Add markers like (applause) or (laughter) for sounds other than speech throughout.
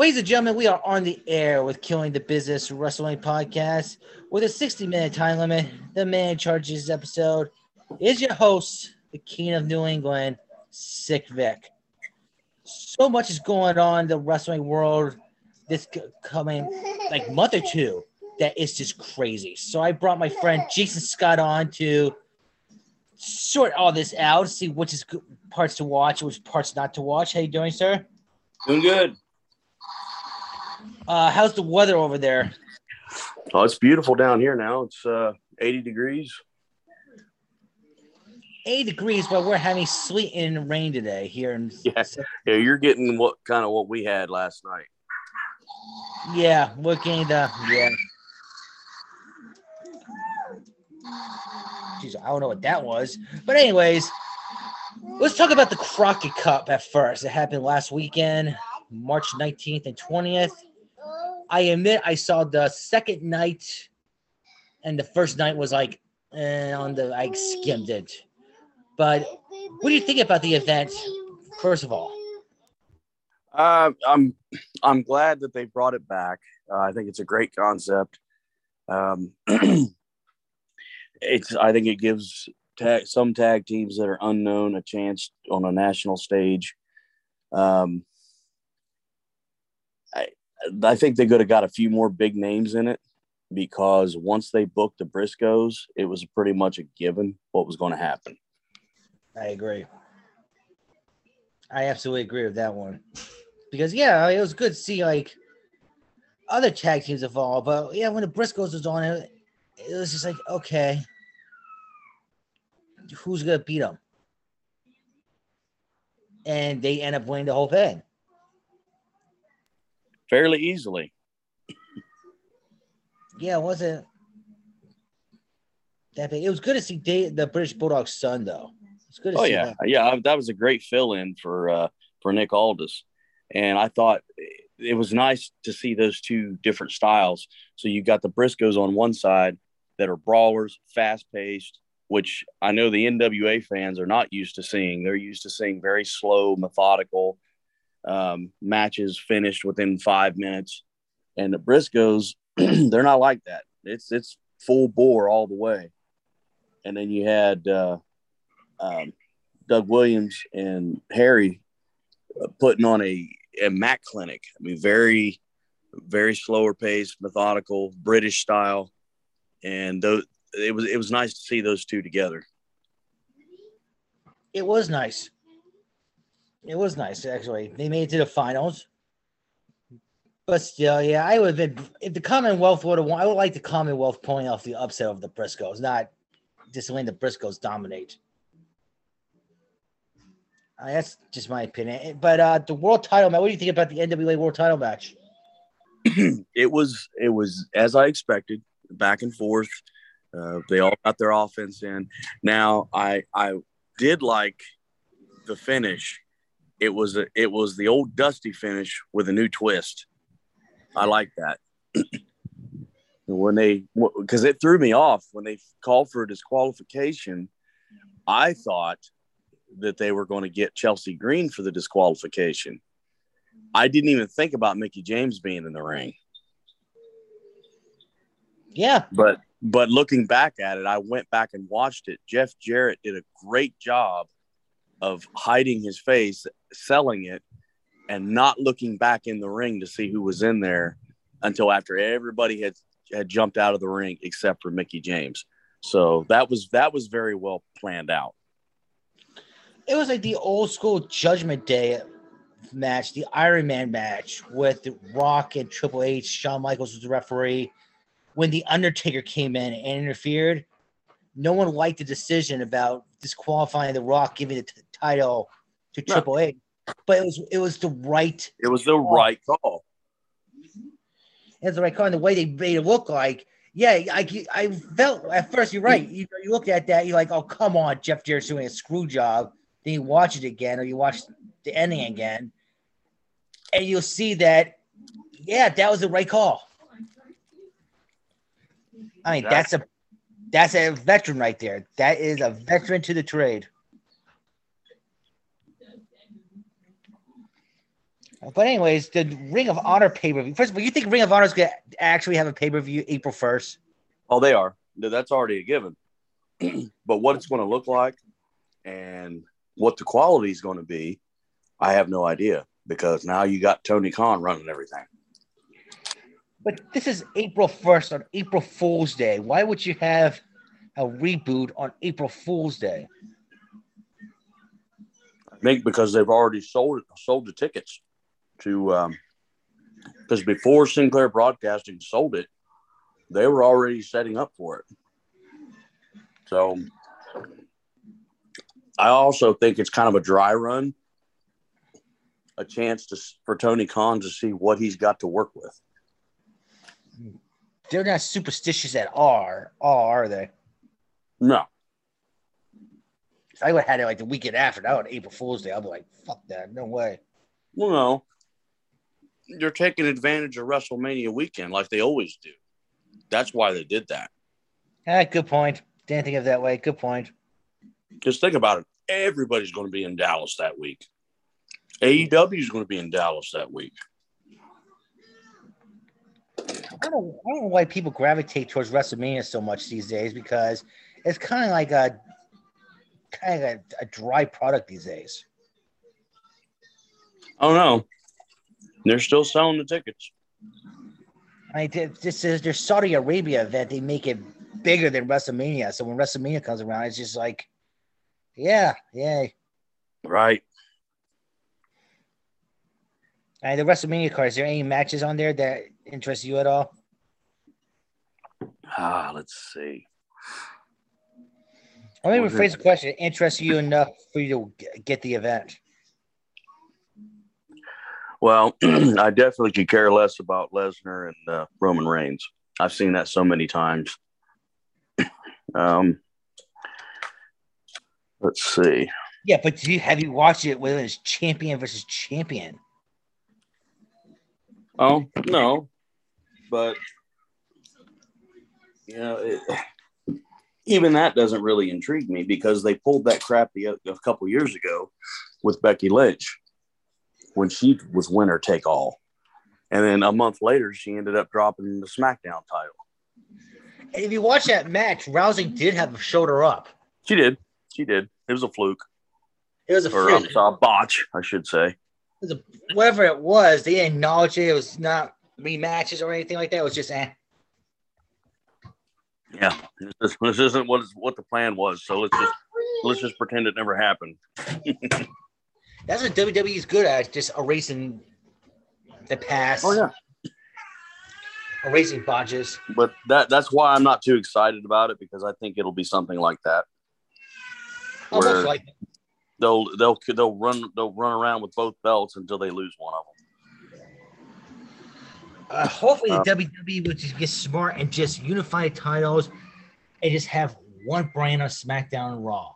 Ladies and gentlemen, we are on the air with Killing the Business Wrestling Podcast with a 60 minute time limit. The man in charge this episode is your host, the King of New England, Sick Vic. So much is going on in the wrestling world this coming like month or two that it's just crazy. So I brought my friend Jason Scott on to sort all this out, see which is parts to watch, which parts not to watch. How you doing, sir? Doing good. Uh, how's the weather over there? Oh, it's beautiful down here now. It's uh, 80 degrees. 80 degrees, but we're having sleet and rain today here in (laughs) Yeah. Yeah, you're getting what kind of what we had last night. Yeah, we're getting the yeah. Jeez, I don't know what that was. But anyways, let's talk about the Crockett Cup at first. It happened last weekend, March 19th and 20th. I admit I saw the second night and the first night was like eh, on the I skimmed it. But what do you think about the event, first of all? Uh, I'm I'm glad that they brought it back. Uh, I think it's a great concept. Um, (clears throat) it's I think it gives tag, some tag teams that are unknown a chance on a national stage. Um, I think they could have got a few more big names in it because once they booked the Briscoes, it was pretty much a given what was going to happen. I agree. I absolutely agree with that one. Because yeah, it was good to see like other tag teams evolve, but yeah, when the Briscoes was on it, it was just like okay, who's gonna beat them? And they end up winning the whole thing. Fairly easily. Yeah, it wasn't that big. It was good to see Dave, the British Bulldog's son though. It's good. To Oh yeah, that. yeah. That was a great fill-in for uh, for Nick Aldis, and I thought it was nice to see those two different styles. So you got the Briscoes on one side that are brawlers, fast-paced, which I know the NWA fans are not used to seeing. They're used to seeing very slow, methodical um, matches finished within five minutes, and the Briscoes (clears throat) they're not like that. It's it's full bore all the way. And then you had uh, um, Doug Williams and Harry putting on a, a mat clinic. I mean, very, very slower pace, methodical, British style, and those it was it was nice to see those two together. It was nice. It was nice actually. They made it to the finals. But still, yeah, I would have been if the Commonwealth would have won. I would like the Commonwealth pulling off the upset of the Briscoes, not just letting the Briscoes dominate. Uh, that's just my opinion. But uh the world title match. What do you think about the NWA World Title match? (clears throat) it was it was as I expected, back and forth. Uh, they all got their offense in. Now I I did like the finish. It was a, it was the old Dusty finish with a new twist. I like that. (clears throat) when they because it threw me off when they called for a disqualification. I thought that they were going to get Chelsea Green for the disqualification. I didn't even think about Mickie James being in the ring. Yeah, But but looking back at it, I went back and watched it. Jeff Jarrett did a great job of hiding his face, selling it, and not looking back in the ring to see who was in there until after everybody had had jumped out of the ring except for Mickie James. So that was that was very well planned out. it was like the old school Judgment Day match, the Iron Man match with Rock and Triple H. Shawn Michaels was the referee. When the Undertaker came in and interfered, no one liked the decision about disqualifying the Rock, giving the t- title to. Triple H. But it was it was the right It was the right call. it was the right call. And the way they made it look like, yeah, I I felt at first you're right. You, you look at that, you're like, oh come on, Jeff Jarrett's doing a screw job. Then you watch it again, or you watch the ending again, and you'll see that, yeah, that was the right call. I mean, that's a that's a veteran right there. That is a veteran to the trade. But anyways, the Ring of Honor pay per view. First of all, you think Ring of Honor is gonna actually have a pay per view April first? Oh, they are. That's already a given. (clears throat) but what it's going to look like and what the quality is going to be, I have no idea because now you got Tony Khan running everything. But this is April 1st on April Fool's Day. Why would you have a reboot on April Fool's Day? I think because they've already sold sold the tickets to um because before Sinclair Broadcasting sold it, they were already setting up for it. So I also think it's kind of a dry run, a chance to for Tony Khan to see what he's got to work with. They're not superstitious at all, all are they? No. If I would have had it like the weekend after that on April Fool's Day, I'd be like, fuck that. No way. Well, no. They're taking advantage of WrestleMania weekend like they always do. That's why they did that. Ah, good point. Didn't think of that way. Good point. Just think about it. Everybody's going to be in Dallas that week. AEW is going to be in Dallas that week. I don't, I don't know why people gravitate towards WrestleMania so much these days because it's kind of like a kind of a, a dry product these days. Oh no, they're still selling the tickets. I mean, this is their Saudi Arabia event. They make it bigger than WrestleMania. So when WrestleMania comes around, it's just like, yeah, yay. Right. And the WrestleMania card, is there any matches on there that interest you at all? Ah, let's see. Let me rephrase the question. Interests you enough for you to get the event? Well, (clears throat) I definitely could care less about Lesnar and uh, Roman Reigns. I've seen that so many times. (clears throat) um, let's see. Yeah, but do you, have you watched it when it's champion versus champion? Oh no, but you know, it, (sighs) even that doesn't really intrigue me because they pulled that crap the, a couple years ago with Becky Lynch when she was winner take all. And then a month later, she ended up dropping the SmackDown title. And if you watch that match, Rousey did have a shoulder up. She did. She did. It was a fluke. It was a or, fluke. a botch, I should say. It a, whatever it was, they didn't acknowledge it. It was not rematches or anything like that. It was just eh. Yeah, this, this isn't what what the plan was. So let's just let's just pretend it never happened. (laughs) That's what WWE is good at, just erasing the past. Oh yeah, erasing botches. But that that's why I'm not too excited about it because I think it'll be something like that. Almost like they'll they'll they'll run they'll run around with both belts until they lose one of them. Uh, hopefully, the uh, WWE would just get smart and just unify titles and just have one brand on SmackDown and Raw,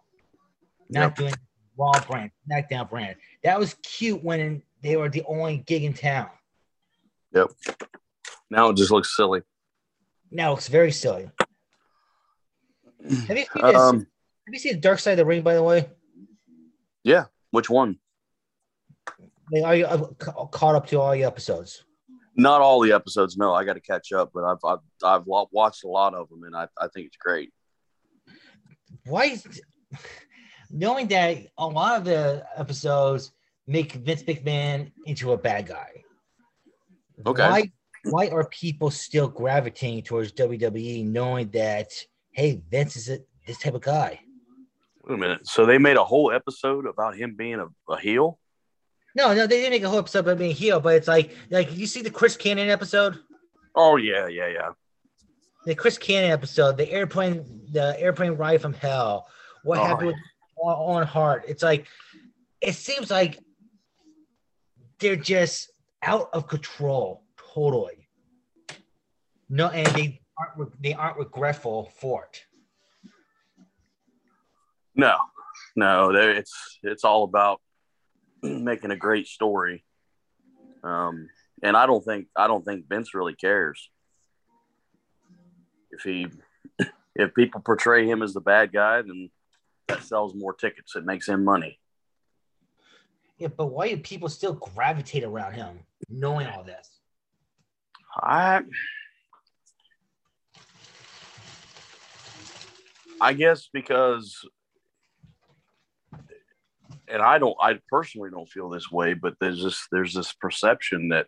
not yep. doing Raw brand, SmackDown brand. That was cute when they were the only gig in town. Yep. Now it just looks silly. Now it's very silly. Have you seen this? Um, have you seen the Dark Side of the Ring? By the way. Yeah. Which one? Like, are you uh, caught up to all the episodes? Not all the episodes. No, I got to catch up, but I've, I've I've watched a lot of them, and I, I think it's great. Why? Knowing that a lot of the episodes make Vince McMahon into a bad guy. Okay. Why? Why are people still gravitating towards WWE, knowing that hey, Vince is a, this type of guy? Wait a minute. So they made a whole episode about him being a, a heel? No, no, they didn't make a whole episode about being heel, but it's like like you see the Chris Kanyon episode. Oh yeah, yeah, yeah. The Chris Kanyon episode, the airplane, the airplane ride from hell. What oh, happened with Owen Hart. It's like it seems like they're just out of control totally. No, and they aren't they aren't regretful for it. No, no, it's it's all about (clears throat) making a great story. Um, and I don't think I don't think Vince really cares if he (laughs) if people portray him as the bad guy, then that sells more tickets. It makes him money. Yeah, but why do people still gravitate around him, knowing all this? I I guess because and I don't I personally don't feel this way, but there's this there's this perception that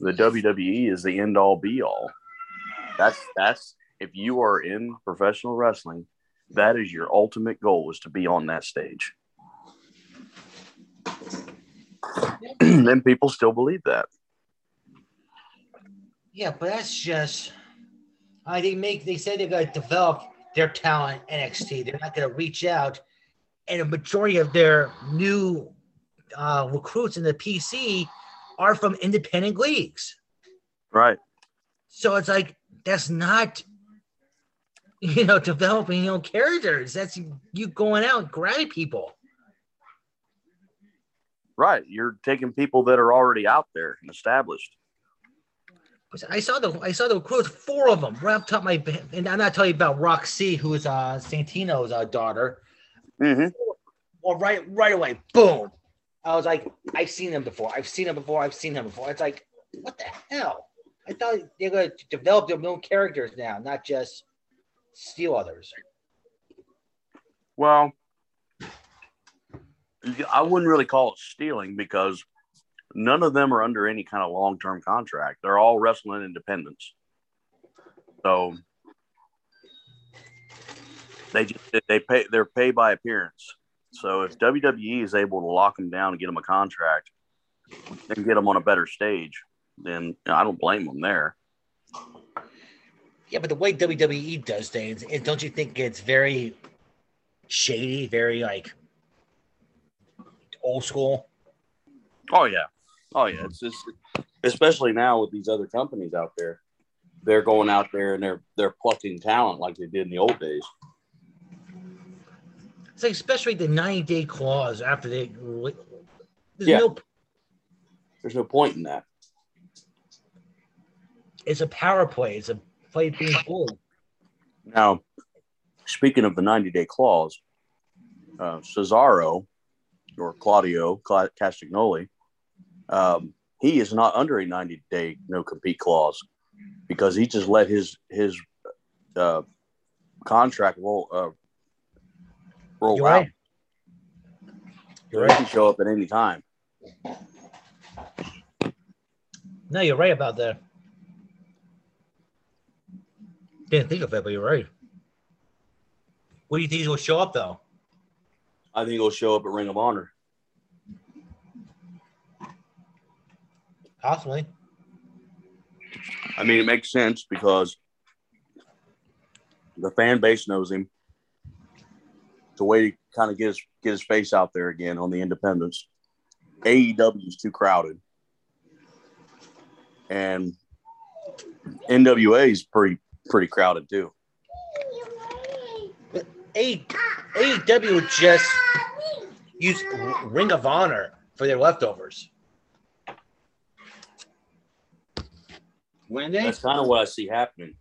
the WWE is the end all be all. That's that's if you are in professional wrestling, that is your ultimate goal is to be on that stage. then (clears throat) people still believe that. Yeah, but that's just I they make they say they're gonna develop their talent NXT. They're not gonna reach out, and a majority of their new uh, recruits in the PC are from independent leagues. Right. So it's like that's not (laughs) you know developing your own characters. That's you going out and grabbing people. Right. You're taking people that are already out there and established. I saw the I saw the recruits, four of them right up top my and I'm not telling you about Roxy, who is uh Santino's uh, daughter. Mm-hmm. Well, right right away, boom. I was like, I've seen them before. I've seen them before. I've seen them before. It's like, what the hell? I thought they're going to develop their own characters now, not just steal others. Well, I wouldn't really call it stealing because none of them are under any kind of long term contract. They're all wrestling independents. So they just they pay they're paid by appearance. So if WWE is able to lock them down and get them a contract and get them on a better stage, then I don't blame them there. Yeah, but the way WWE does things, don't you think it's very shady, very like old school? Oh yeah, oh yeah. It's just especially now with these other companies out there, they're going out there and they're they're plucking talent like they did in the old days. It's like especially the 90 day clause after they. There's yeah. no. There's no point in that. It's a power play. It's a play being. Now, speaking of the 90 day clause, uh, Cesaro or Claudio Castagnoli, um, he is not under a 90 day no compete clause because he just let his his uh, contract roll uh, roll You're out. Right. You're right. He can show up at any time. No, you're right about that. Didn't think of it, but you're right. What do you think he will show up though? I think he'll show up at Ring of Honor. Possibly. I mean, it makes sense because the fan base knows him. It's a way to kind of get his get his face out there again on the independents. AEW is too crowded, and NWA is pretty pretty crowded too. But AEW just use Ring of Honor for their leftovers. When they? That's kind of what I see happening.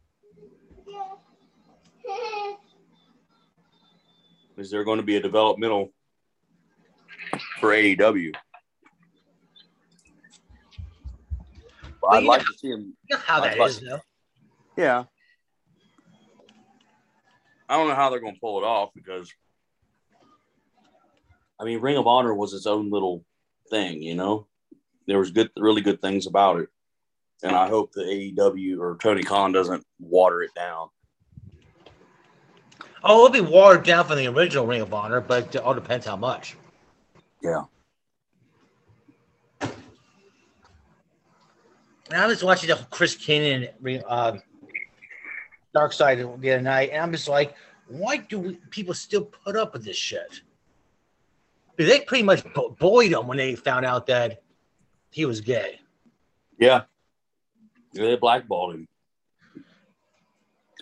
Is there going to be a developmental for AEW? I'd like to see him. You know how that like, is, though. Yeah. I don't know how they're going to pull it off because, I mean, Ring of Honor was its own little thing, you know. There was good, really good things about it, and I hope the AEW or Tony Khan doesn't water it down. Oh, it'll be watered down from the original Ring of Honor, but it all depends how much. Yeah. And I was watching the Chris Kanyon uh, Dark Side the other night, and I'm just like, why do we, people still put up with this shit? They pretty much bullied him when they found out that he was gay. Yeah. yeah they blackballed him.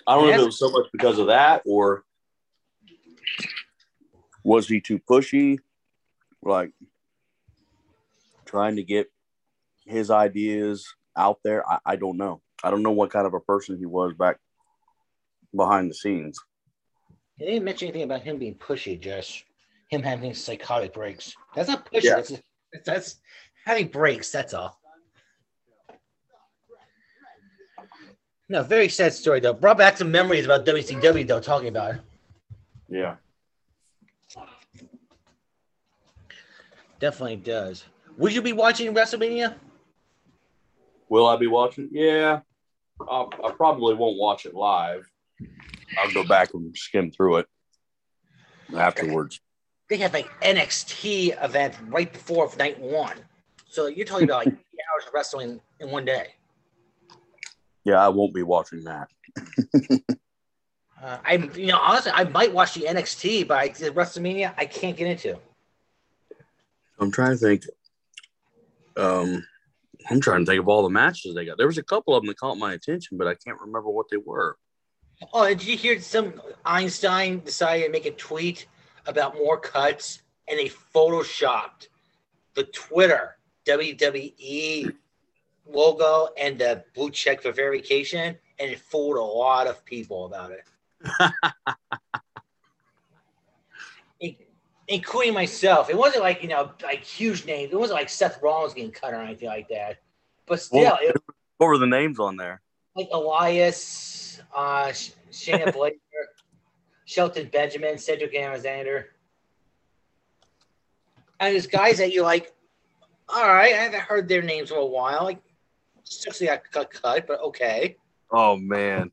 I don't know if it was so much because of that or was he too pushy? Like trying to get his ideas out there? I, I don't know. I don't know what kind of a person he was back behind the scenes. He didn't mention anything about him being pushy, Josh. him having psychotic breaks. That's not pushy. Yeah. That's, that's having breaks. That's all. No, very sad story though. Brought back some memories about WCW though. Talking about it, Yeah. definitely does. Would you be watching WrestleMania? Will I be watching? Yeah. I'll, I probably won't watch it live. I'll go back and skim through it afterwards. They have like NXT event right before night one, so you're talking about like (laughs) three hours of wrestling in one day. Yeah, I won't be watching that. (laughs) Uh, I, you know, honestly, I might watch the NXT, but I, the WrestleMania, I can't get into. I'm trying to think. Um, I'm trying to think of all the matches they got. There was a couple of them that caught my attention, but I can't remember what they were. Oh, did you hear some Einstein decided to make a tweet about more cuts, and they photoshopped the Twitter WWE logo and the blue check for verification, and it fooled a lot of people about it. (laughs) In- Including myself. It wasn't like, you know, like huge names. It wasn't like Seth Rollins getting cut or anything like that. But still, Well- it What were the names on there? like Elias, uh, Sh- Shayna (laughs) Baszler, Shelton Benjamin, Cedric Alexander. And there's guys that you're like, all right, I haven't heard their names for a while. Like, they got got cut, but okay. Oh man,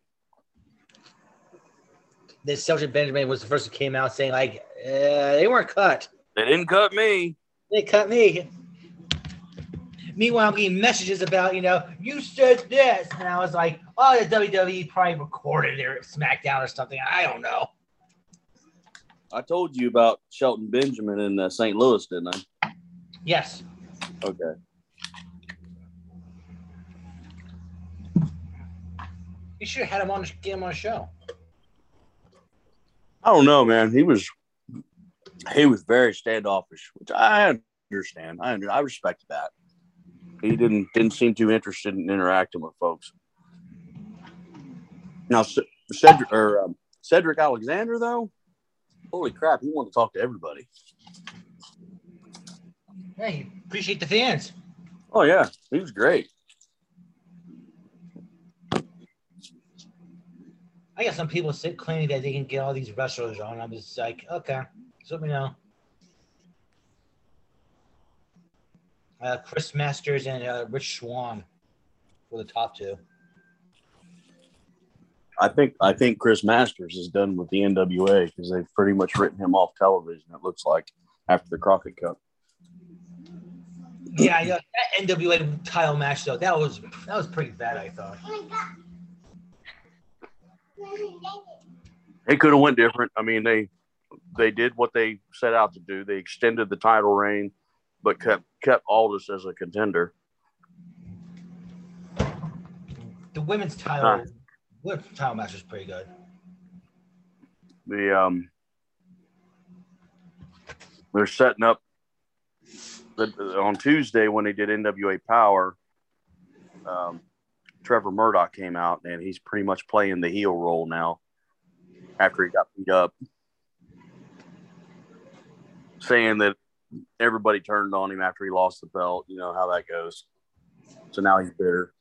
Then Shelton Benjamin was the first who came out saying, like, uh, they weren't cut. they didn't cut me. They cut me. Meanwhile, I'm getting messages about, you know, you said this. And I was like, oh, the WWE probably recorded their SmackDown or something. I don't know. I told you about Shelton Benjamin in uh, St. Louis, didn't I? Yes. Okay. You should have had him on get him on a show. I don't know, man. He was he was very standoffish, which I understand. I under, I respect that. He didn't didn't seem too interested in interacting with folks. Now, Cedric or um, Cedric Alexander, though, holy crap, he wanted to talk to everybody. Hey, appreciate the fans. Oh yeah, he was great. I got some people sit claiming that they can get all these wrestlers on. I'm just like, okay, just let me know. Uh, Chris Masters and uh, Rich Swann were the top two. I think I think Chris Masters is done with the NWA because they've pretty much written him off television. It looks like after the Crockett Cup. Yeah, yeah, that NWA title match though, that was that was pretty bad. I thought. It could have went different. I mean, they they did what they set out to do. They extended the title reign, but kept kept Aldis as a contender. The women's title, women's title match was pretty good. The um, they're setting up the, on Tuesday when they did NWA Power. Um, Trevor Murdoch came out and he's pretty much playing the heel role now after he got beat up, saying that everybody turned on him after he lost the belt. You know how that goes. So now he's bitter.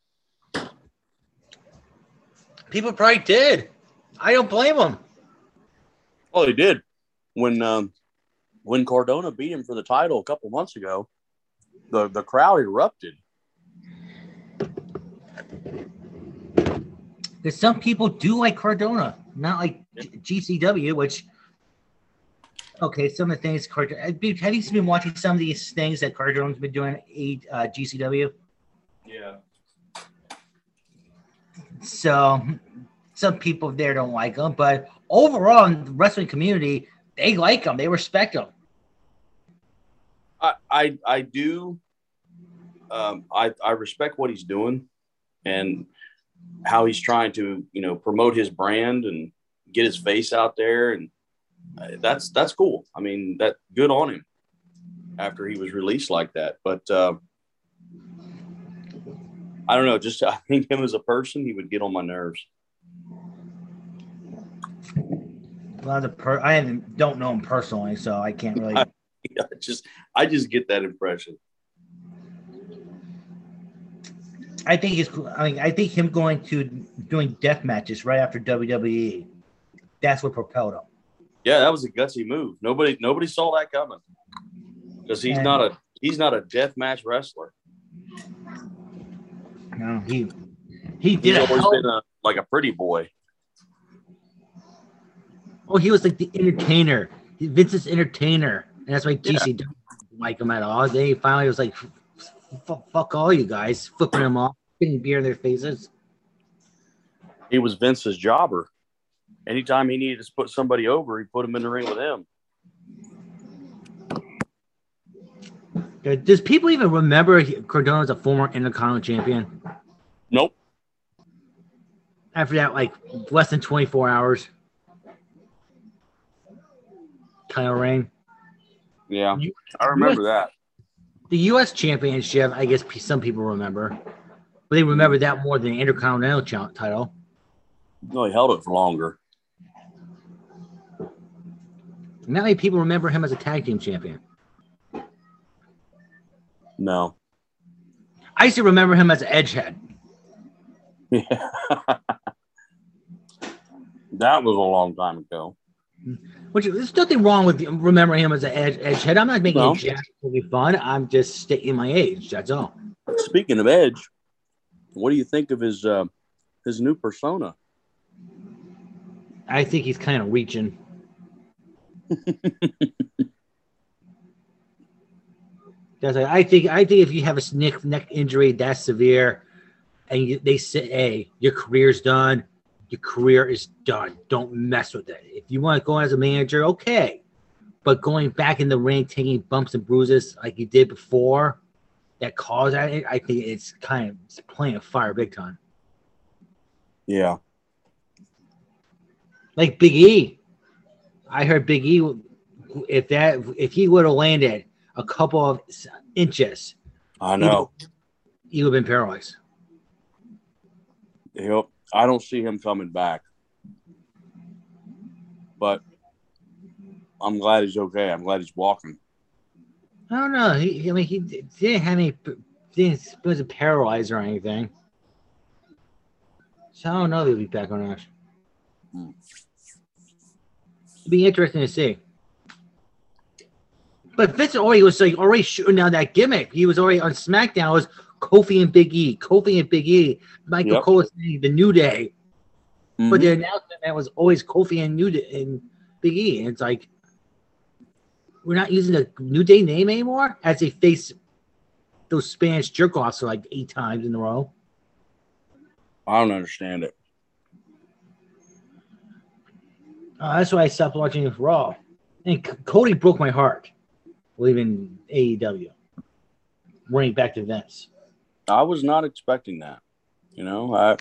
People probably did. I don't blame him. Oh, he did. When um, when Cardona beat him for the title a couple months ago, the the crowd erupted. Because some people do like Cardona, not like G- GCW, which. Okay, some of the things Cardona. Have you been watching some of these things that Cardona's been doing at uh, GCW? Yeah. So some people there don't like him, but overall in the wrestling community, they like him. They respect him. I I, I do. Um, I I respect what he's doing, and how he's trying to you know promote his brand and get his face out there, and that's that's cool. I mean that good on him after he was released like that, but. Uh, I don't know. Just (laughs) I think him as a person, he would get on my nerves. Well, the per- I don't know him personally, so I can't really. (laughs) I just I just get that impression. I think he's. I mean, I think him going to doing death matches right after WWE. That's what propelled him. Yeah, that was a gutsy move. Nobody nobody saw that coming because he's And- not a he's not a death match wrestler. No, he he He's did a always hell. been a, like a pretty boy. Oh, he was like the entertainer. Vince's entertainer, and that's why Yeah. GC didn't like him at all. Then he finally was like, "Fuck, all you guys," flipping them off, putting beer in their faces. He was Vince's jobber. Anytime he needed to put somebody over, he put him in the ring with him. Does people even remember Cardona was a former Intercontinental champion? Nope. After that, like less than 24 hours, of reign. Yeah, You- I remember that. The U.S. Championship, I guess some people remember, but they remember that more than the Intercontinental title. No, he held it for longer. Not many people remember him as a tag team champion. No. I used to remember him as an edgehead. (laughs) Yeah. that was a long time ago. Which there's nothing wrong with remembering him as an edge edgehead. I'm not making No. it jackally fun. I'm just stating my age. That's all. Speaking of Edge, what do you think of his uh, his new persona? I think he's kind of reaching. That's like, I think I think if you have a neck neck injury that severe, and you, they say, "Hey, your career's done. Your career is done. Don't mess with it. If you want to go as a manager, okay, but going back in the ring, taking bumps and bruises like you did before, that caused that, I think it's kind of it's playing a fire big time. Yeah. like Big E. I heard Big E. If that if he would have landed a couple of inches, I know. he would have been paralyzed. Yep. I don't see him coming back. But I'm glad he's okay. I'm glad he's walking. I don't know. He, I mean, he didn't have any. Didn't wasn't paralyzed or anything. So I don't know if he'll be back or not. Hmm. It'd be interesting to see. But Vince already was like already shooting down that gimmick. He was already on SmackDown. It was Kofi and Big E, Kofi and Big E. Michael Yep. Cole was saying the New Day. But Mhm. the announcement that was always Kofi and New Day and Big E. And it's like we're not using the New Day name anymore as they face those Spanish jerk offs like eight times in a row. I don't understand it. Uh, that's why I stopped watching for Raw. And C- Cody broke my heart leaving AEW, running back to Vince. I was not expecting that. You know, I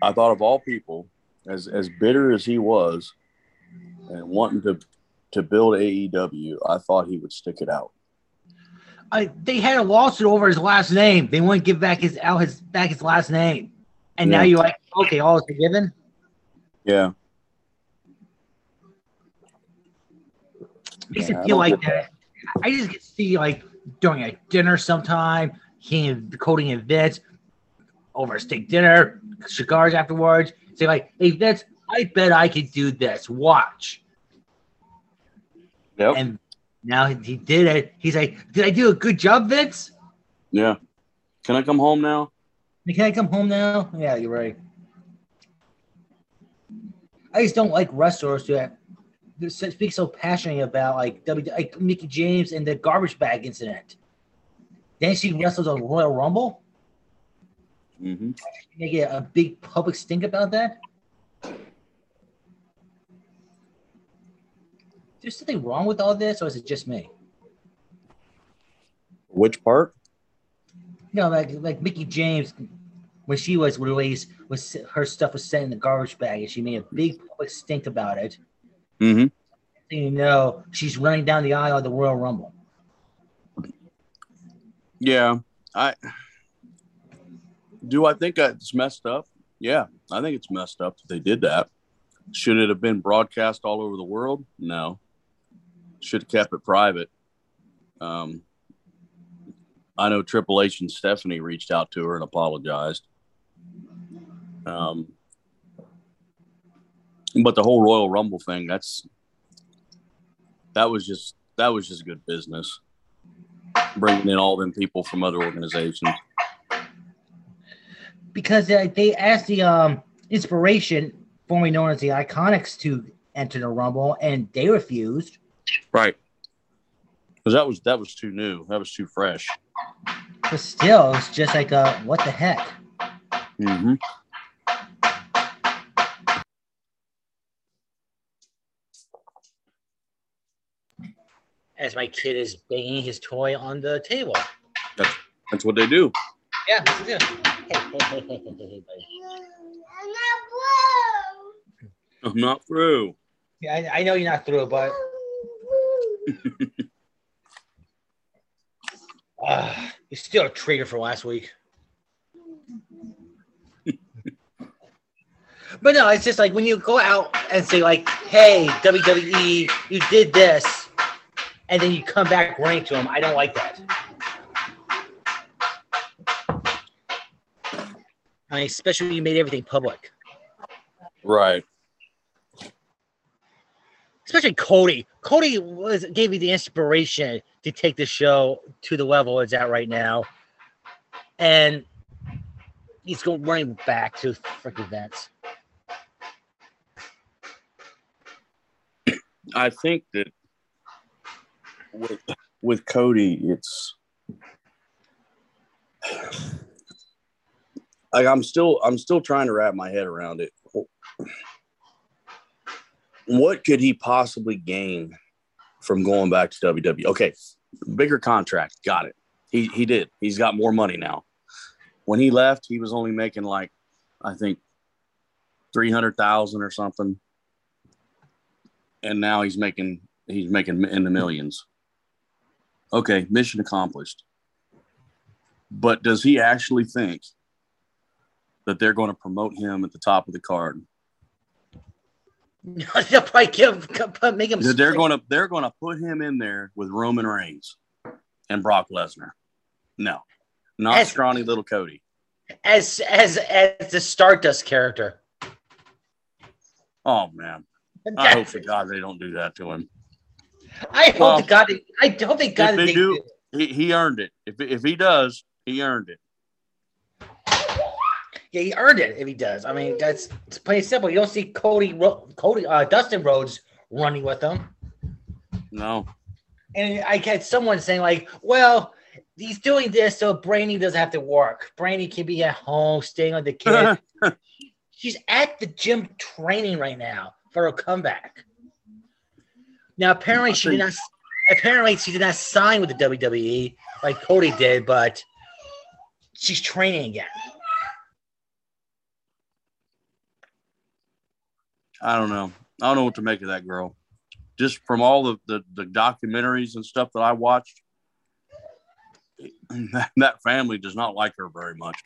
I thought of all people, as as bitter as he was, and wanting to to build AEW, I thought he would stick it out. I, they had a lawsuit over his last name. They wouldn't give back his out his back his last name, and now you're like, okay, all is forgiven. Yeah, makes Yeah, it feel like get that. I just see like during a dinner sometime, he and Cody and Vince over a steak dinner, cigars afterwards. Say like, "Hey Vince, I bet I could do this. Watch." yep, And now he, did it. He's like, "Did I do a good job, Vince? yeah. Can I come home now? Can I come home now?" Yeah, you're right. I just don't like wrestlers that that speak so passionately about like W like Mickie James and the garbage bag incident. Then she wrestles a Royal Rumble. Mm-hmm. Make it a big public stink about that. There's something wrong with all this, or is it just me? Which part? You know, like like Mickie James, when she was released, was her stuff was sent in the garbage bag, and she made a big public stink about it. Hmm you know, she's running down the aisle of the Royal Rumble. Yeah, I do. I think it's messed up. Yeah, I think it's messed up that they did that. Should it have been broadcast all over the world? No. Should have kept it private. Um, I know Triple H and Stephanie reached out to her and apologized. Um, but the whole Royal Rumble thing, that's that was just that was just good business. Bringing in all them people from other organizations. Because they asked the um, inspiration, formerly known as the Iconics, to enter the Rumble, and they refused. Right. Because that was that was too new. That was too fresh. But still, it's just like, uh, what the heck? Mm-hmm. As my kid is banging his toy on the table. That's that's what they do. Yeah, yeah. I'm not through. Yeah, I, I know you're not through, but (laughs) uh, you're still a traitor for last week. but no, it's just like when you go out and say like, "Hey, WWE, you did this," and then you come back running to them. I don't like that. I mean, especially when you made everything public. Right. especially Cody. Cody was gave me the inspiration to take the show to the level it's at right now, and he's going running back to freaking Vince. I think that with with Cody, it's like I'm still I'm still trying to wrap my head around it. What could he possibly gain from going back to WWE? Okay, bigger contract, got it. He he did. He's got more money now. When he left, he was only making like I think three hundred thousand or something, and now he's making he's making in the millions. Okay, mission accomplished. But does he actually think that they're going to promote him at the top of the card? (laughs) they'll probably give, make him. They're going to they're going to put him in there with Roman Reigns and Brock Lesnar. No, not As- scrawny little Cody. as as as the Stardust character. Oh man, I hope to God they don't do that to him. I hope Well, to God. They, I hope they got if it. they do, he, he earned it. If if he does, he earned it. Yeah, he earned it if he does. I mean, that's it's plain simple. You don't see Cody, Ro- Cody, uh, Dustin Rhodes running with them. No, And I get someone saying like, "Well, he's doing this so Brandi doesn't have to work. Brandi can be at home, staying with the (laughs) kid. She's at the gym training right now for her comeback. Now, apparently, she did not. Apparently, she did not sign with the WWE like Cody did, but she's training again. I don't know. I don't know what to make of that girl. Just from all the, the, the documentaries and stuff that I watched, (clears throat) that, that family does not like her very much.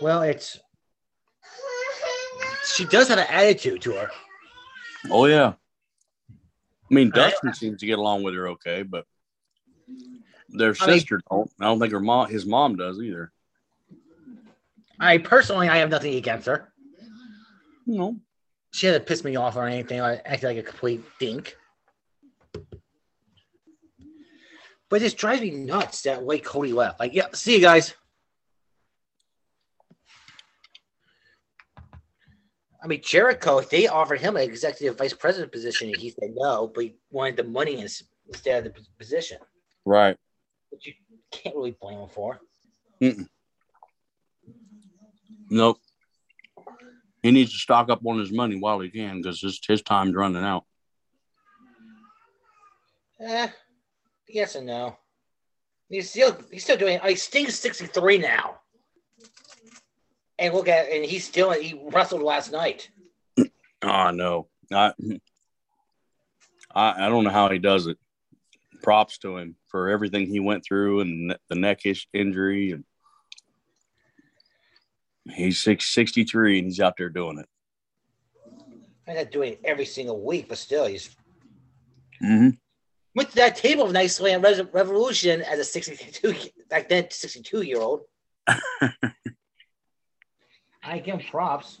Well, it's she does have an attitude to her. Oh yeah. I mean, I- Dustin seems to get along with her okay, but their I mean- sister don't. I don't think her mom, his mom, does either. I personally, I have nothing against her. No, She hasn't pissed me off or anything. I acted like a complete dink. But it just drives me nuts that way Cody left. Like, yeah, see you guys. I mean, Jericho, they offered him an executive vice president position, and he said no, but he wanted the money instead of the position, right? which you can't really blame him for. Nope. He needs to stock up on his money while he can because his his time's running out. Eh, yes and no. He's still he's still doing. Like Sting's sixty three now, and look at and he's still he wrestled last night. Oh no, I, I I don't know how he does it. Props to him for everything he went through and the neck injury and He's six, 63 and he's out there doing it. I'm not doing it every single week, but still, he's Mm-hmm. went to that table nicely on Res- Revolution as a 62 back then 62 year old. (laughs) I give him props.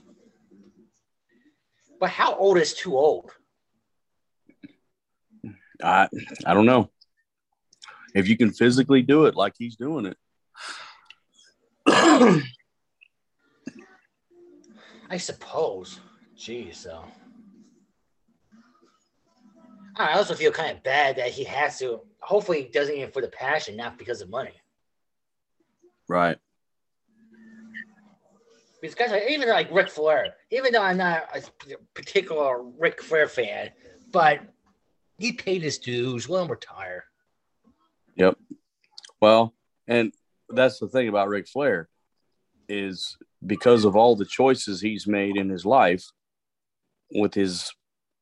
But how old is too old? I I don't know if you can physically do it like he's doing it. I suppose. Jeez, though. I also feel kind of bad that he has to. Hopefully, he doesn't even for the passion, not because of money. right. Because guys, like, even like Ric Flair, even though I'm not a particular Ric Flair fan, but he paid his dues. Let him retire. Yep. Well, and that's the thing about Ric Flair is because of all the choices he's made in his life with his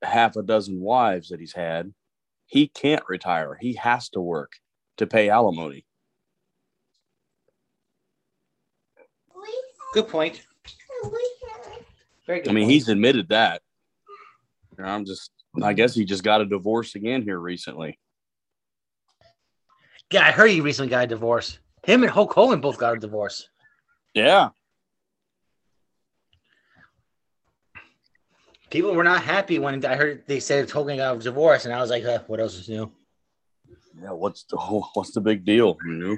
half a dozen wives that he's had, he can't retire. He has to work to pay alimony. Uh, Good point. Very good. I mean, point. he's admitted that. I'm just, I guess he just got a divorce again here recently. yeah. I heard he recently got a divorce. Him and Hulk Hogan both got a divorce. Yeah. People were not happy when I heard they said Hogan got a divorce, and I was like, uh, "What else is new?" Yeah. What's the what's the big deal? You know.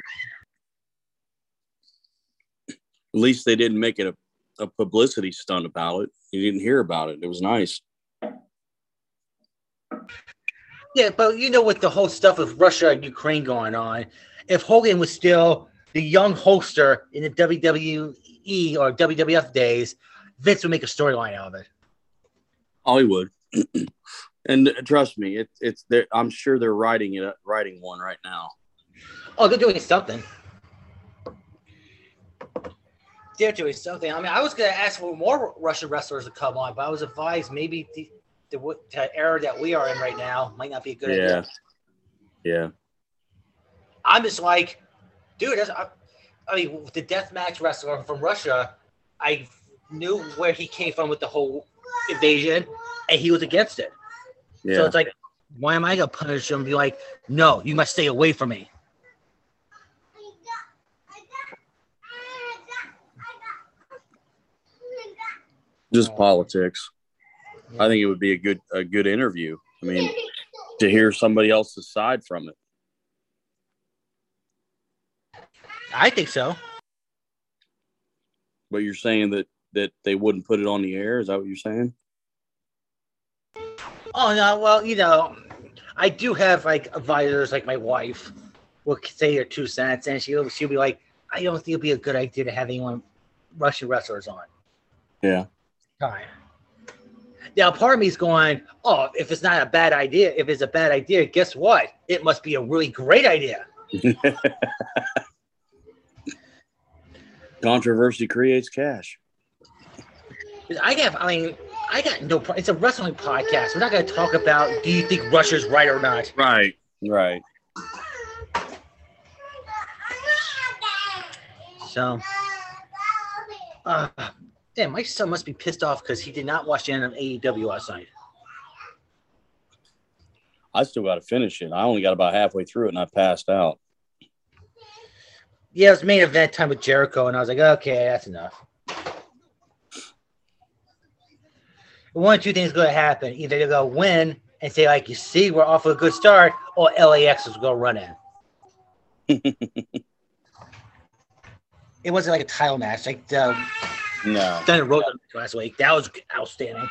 At least they didn't make it a, a publicity stunt about it. You didn't hear about it. It was nice. Yeah, but you know, with the whole stuff with Russia and Ukraine going on, if Hogan was still the young Hulkster in the WWE or WWF days, Vince would make a storyline out of it. Hollywood. (clears throat) and trust me, it, it's there. I'm sure they're writing it, writing one right now. Oh, they're doing something. They're doing something. I mean, I was going to ask for more Russian wrestlers to come on, but I was advised maybe the, the, the era that we are in right now might not be a good Yeah. idea. Yeah. I'm just like, dude, that's, I, I mean, the deathmatch wrestler from Russia, I knew where he came from with the whole invasion, and he was against it. Yeah. So it's like, why am I gonna punish him? And be like, no, you must stay away from me. Just politics. I think it would be a good a good interview. I mean, to hear somebody else's side from it. I think so. But you're saying that that they wouldn't put it on the air? Is that what you're saying? Oh no, well, you know, I do have like advisors, like my wife will say her two cents, and she'll she'll be like, I don't think it'd be a good idea to have anyone Russian wrestlers on. Yeah. Time. Now, part of me is going, oh, if it's not a bad idea, if it's a bad idea, guess what? It must be a really great idea. (laughs) Controversy creates cash. I got, I mean, I got no. It's a wrestling podcast. We're not going to talk about do you think Russia's right or not. Right. Right. So, uh, damn, my son must be pissed off because he did not watch the end of AEW last night. I still got to finish it. I only got about halfway through it and I passed out. Yeah, it was main event time with Jericho, and I was like, okay, that's enough. One or two things going to happen. Either they're going to win and say, like, you see, we're off a good start, or LAX is going to run in. (laughs) it wasn't like a title match, like the No. Thunder Rosa last week. That was outstanding.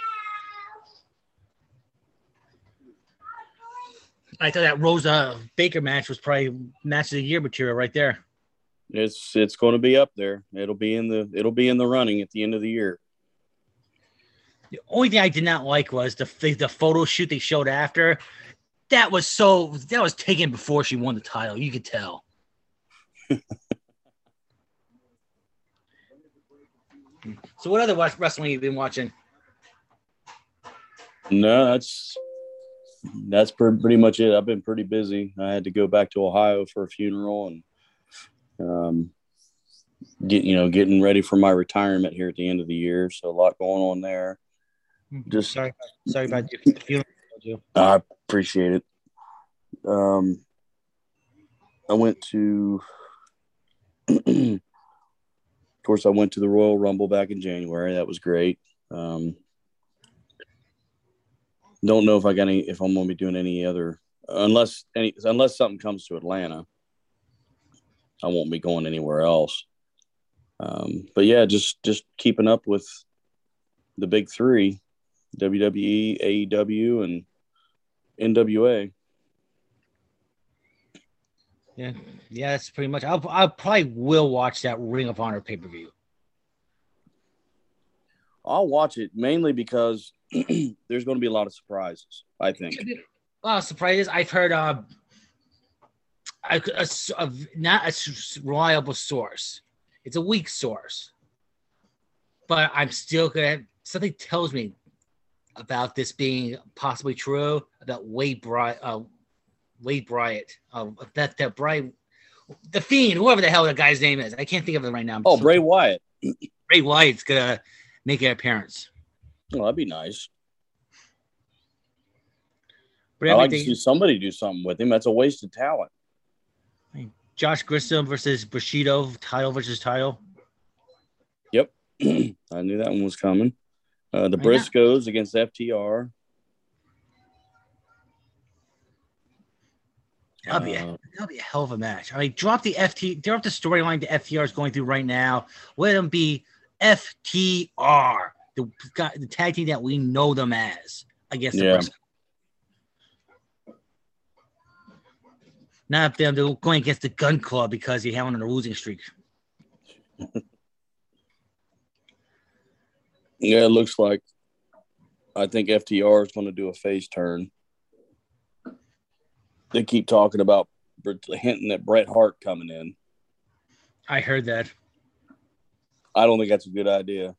I thought that Rosa Baker match was probably match of the year material right there. It's it's going to be up there. It'll be in the it'll be in the running at the end of the year. The only thing I did not like was the the, the photo shoot they showed after. That was so that was taken before she won the title. You could tell. (laughs) so, what other wrestling you've been watching? No, that's that's pretty much it. I've been pretty busy. I had to go back to Ohio for a funeral, and um, get you know getting ready for my retirement here at the end of the year. So a lot going on there. Just sorry, sorry about your feelings. I appreciate it. Um, I went to, (clears throat) of course, I went to the Royal Rumble back in January. That was great. Um, don't know if I got any, if I'm going to be doing any other, unless any, unless something comes to Atlanta. I won't be going anywhere else. Um, but yeah, just just keeping up with the big three: WWE, AEW, and NWA. Yeah, yeah, that's pretty much. I'll, I probably will watch that Ring of Honor pay per view. I'll watch it mainly because (clears throat) there's going to be a lot of surprises. I think. A lot of surprises. I've heard uh, a, a, a not a reliable source. It's a weak source, but I'm still gonna. Something tells me about this being possibly true about Wade Bryant, uh, Wade Bryant, uh, that that Bryant, the Fiend, whoever the hell that guy's name is. I can't think of it right now. oh, Bray Wyatt. Bray Wyatt's gonna make an appearance. Well, that'd be nice. But I like to see somebody do something with him. That's a waste of talent. Josh Gresham versus Bandido, title versus title. Yep, (clears throat) I knew that one was coming. Uh, the Briscoes against FTR. That'll be, a, uh, that'll be a hell of a match. I mean, drop the FT, drop the storyline the FTR is going through right now. Let them be FTR, the, the tag team that we know them as. I guess. The yeah. Not them going against the Gunn Club because you're having a losing streak. (laughs) Yeah, it looks like I think FTR is going to do a face turn. They keep talking about hinting at Bret Hart coming in. I heard that. I don't think that's a good idea.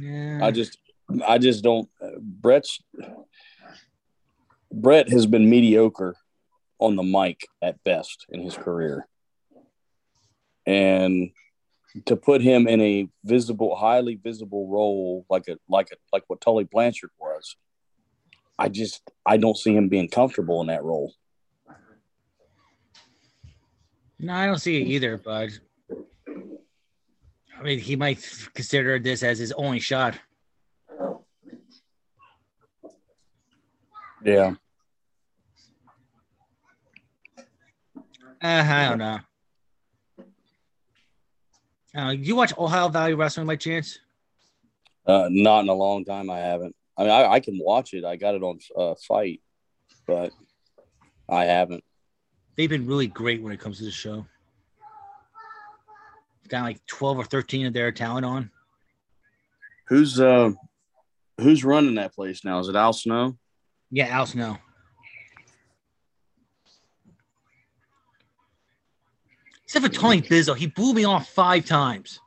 Yeah. I just, I just don't. Bret's Bret has been mediocre on the mic at best in his career, and to put him in a visible, highly visible role like a like a like what Tully Blanchard was, I just I don't see him being comfortable in that role. No, I don't see it either, but I mean he might consider this as his only shot. Yeah. Uh, I don't know. Uh, you watch Ohio Valley Wrestling by chance? Uh, not in a long time. I haven't. I mean, I, I can watch it. I got it on uh, Fight, but I haven't. They've been really great when it comes to the show. Got like twelve or thirteen of their talent on. Who's uh, who's running that place now? Is it Al Snow? Yeah, Al Snow. Except for Tony Bizzo, he blew me off five times.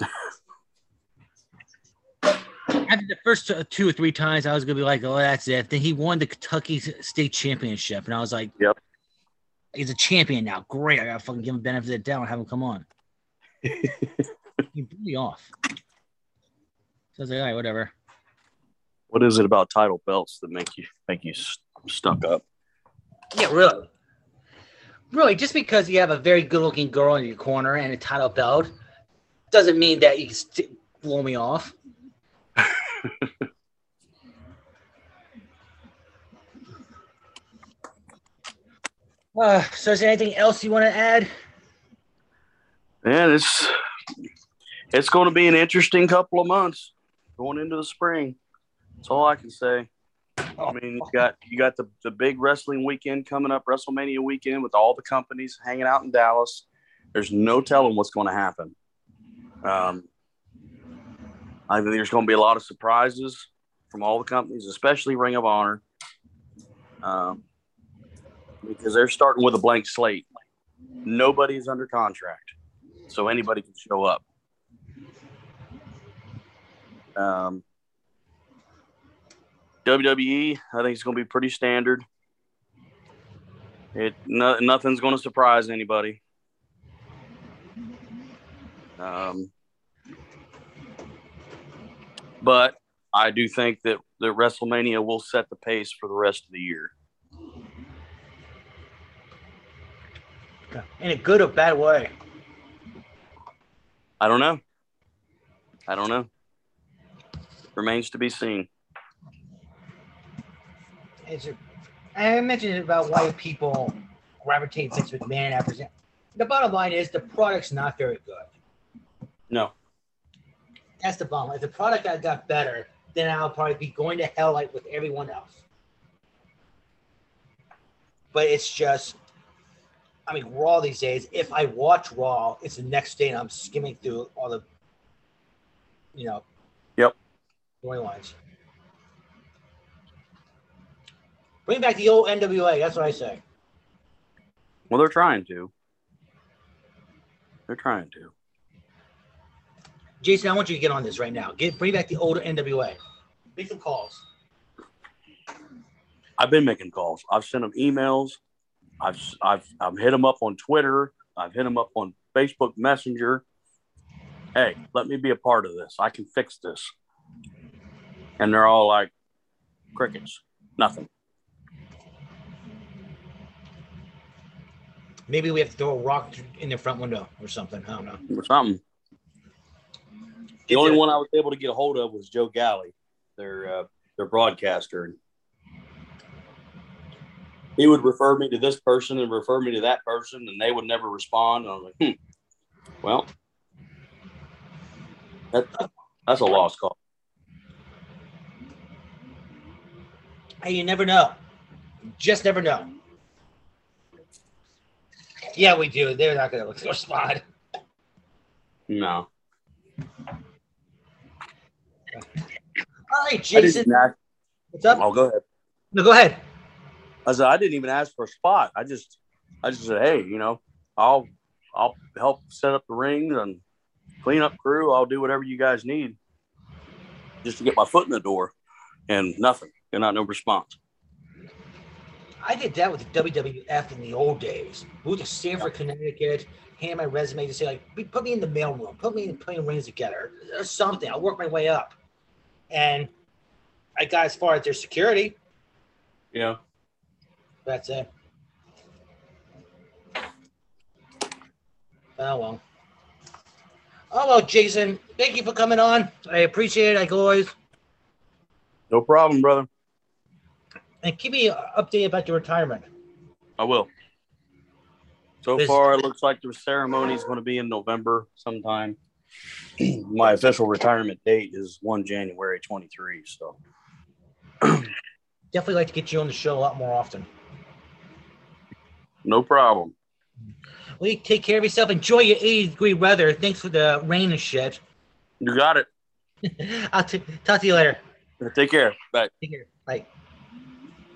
(laughs) After the first uh, two or three times, I was gonna be like, "Oh, that's it." Then he won the Kentucky State Championship, and I was like, "Yep, he's a champion now. Great, I gotta fucking give him benefit of the doubt and have him come on." (laughs) he blew me off. So I was like, "All right, whatever." What is it about title belts that make you make you stuck up? Yeah, really really, just because you have a very good looking girl in your corner and a title belt doesn't mean that you can st- blow me off. (laughs) uh, so, is there anything else you want to add? Man, it's it's going to be an interesting couple of months going into the spring. That's all I can say. I mean, you got you got the, the big wrestling weekend coming up, WrestleMania weekend, with all the companies hanging out in Dallas. There's no telling what's going to happen. Um, I think there's going to be a lot of surprises from all the companies, especially Ring of Honor, um, because they're starting with a blank slate. Nobody's under contract, so anybody can show up. Um, WWE, I think it's going to be pretty standard. It no, nothing's going to surprise anybody. Um, but I do think that the WrestleMania will set the pace for the rest of the year. In a good or bad way? I don't know. I don't know. Remains to be seen. It's a, I mentioned about why people gravitate Vince McMahon after. The bottom line is the product's not very good. No. That's the bottom. If the product had got better, then I'll probably be going to hell like with everyone else. But it's just, I mean, Raw these days. If I watch Raw, it's the next day and I'm skimming through all the, you know, Yep. storylines. Bring back the old NWA. That's what I say. Well, they're trying to. They're trying to. Jason, I want you to get on this right now. Get bring back the older NWA. Make some calls. I've been making calls. I've sent them emails. I've I've I've hit them up on Twitter. I've hit them up on Facebook Messenger. Hey, let me be a part of this. I can fix this. And they're all like crickets. Nothing. Maybe we have to throw a rock in the front window or something. I don't know. Or something. The only one I was able to get a hold of was Joe Galli, their uh, their broadcaster. He would refer me to this person and refer me to that person, and they would never respond. And I was like, hmm, well, that, that's a lost call. Hey, you never know. Just never know. Yeah, we do. They're not going (laughs) to respond. No, right, I Jason. What's up? Oh, go ahead. No, go ahead. I said I didn't even ask for a spot. I just, I just said, hey, you know, I'll, I'll help set up the rings and clean up crew. I'll do whatever you guys need, just to get my foot in the door, and nothing, and not no response. I did that with the WWF in the old days. Moved to Stamford, Connecticut. Hand my resume to say like, put me in the mailroom, put me in playing rings together, or something. I'll work my way up, and I got as far as their security. Yeah. That's it. Oh well. Oh well, Jason. Thank you for coming on. I appreciate it, like always. No problem, brother. And keep me updated about your retirement. I will. So This- far, it looks like the ceremony is going to be in November sometime. (clears throat) My official retirement date is 1 January 23. So, (clears throat) Definitely like to get you on the show a lot more often. no problem. Well, you take care of yourself. Enjoy your 80 degree weather. Thanks for the rain and shit. You got it. (laughs) I'll t- talk to you later. Take care. Bye. Take care. Bye.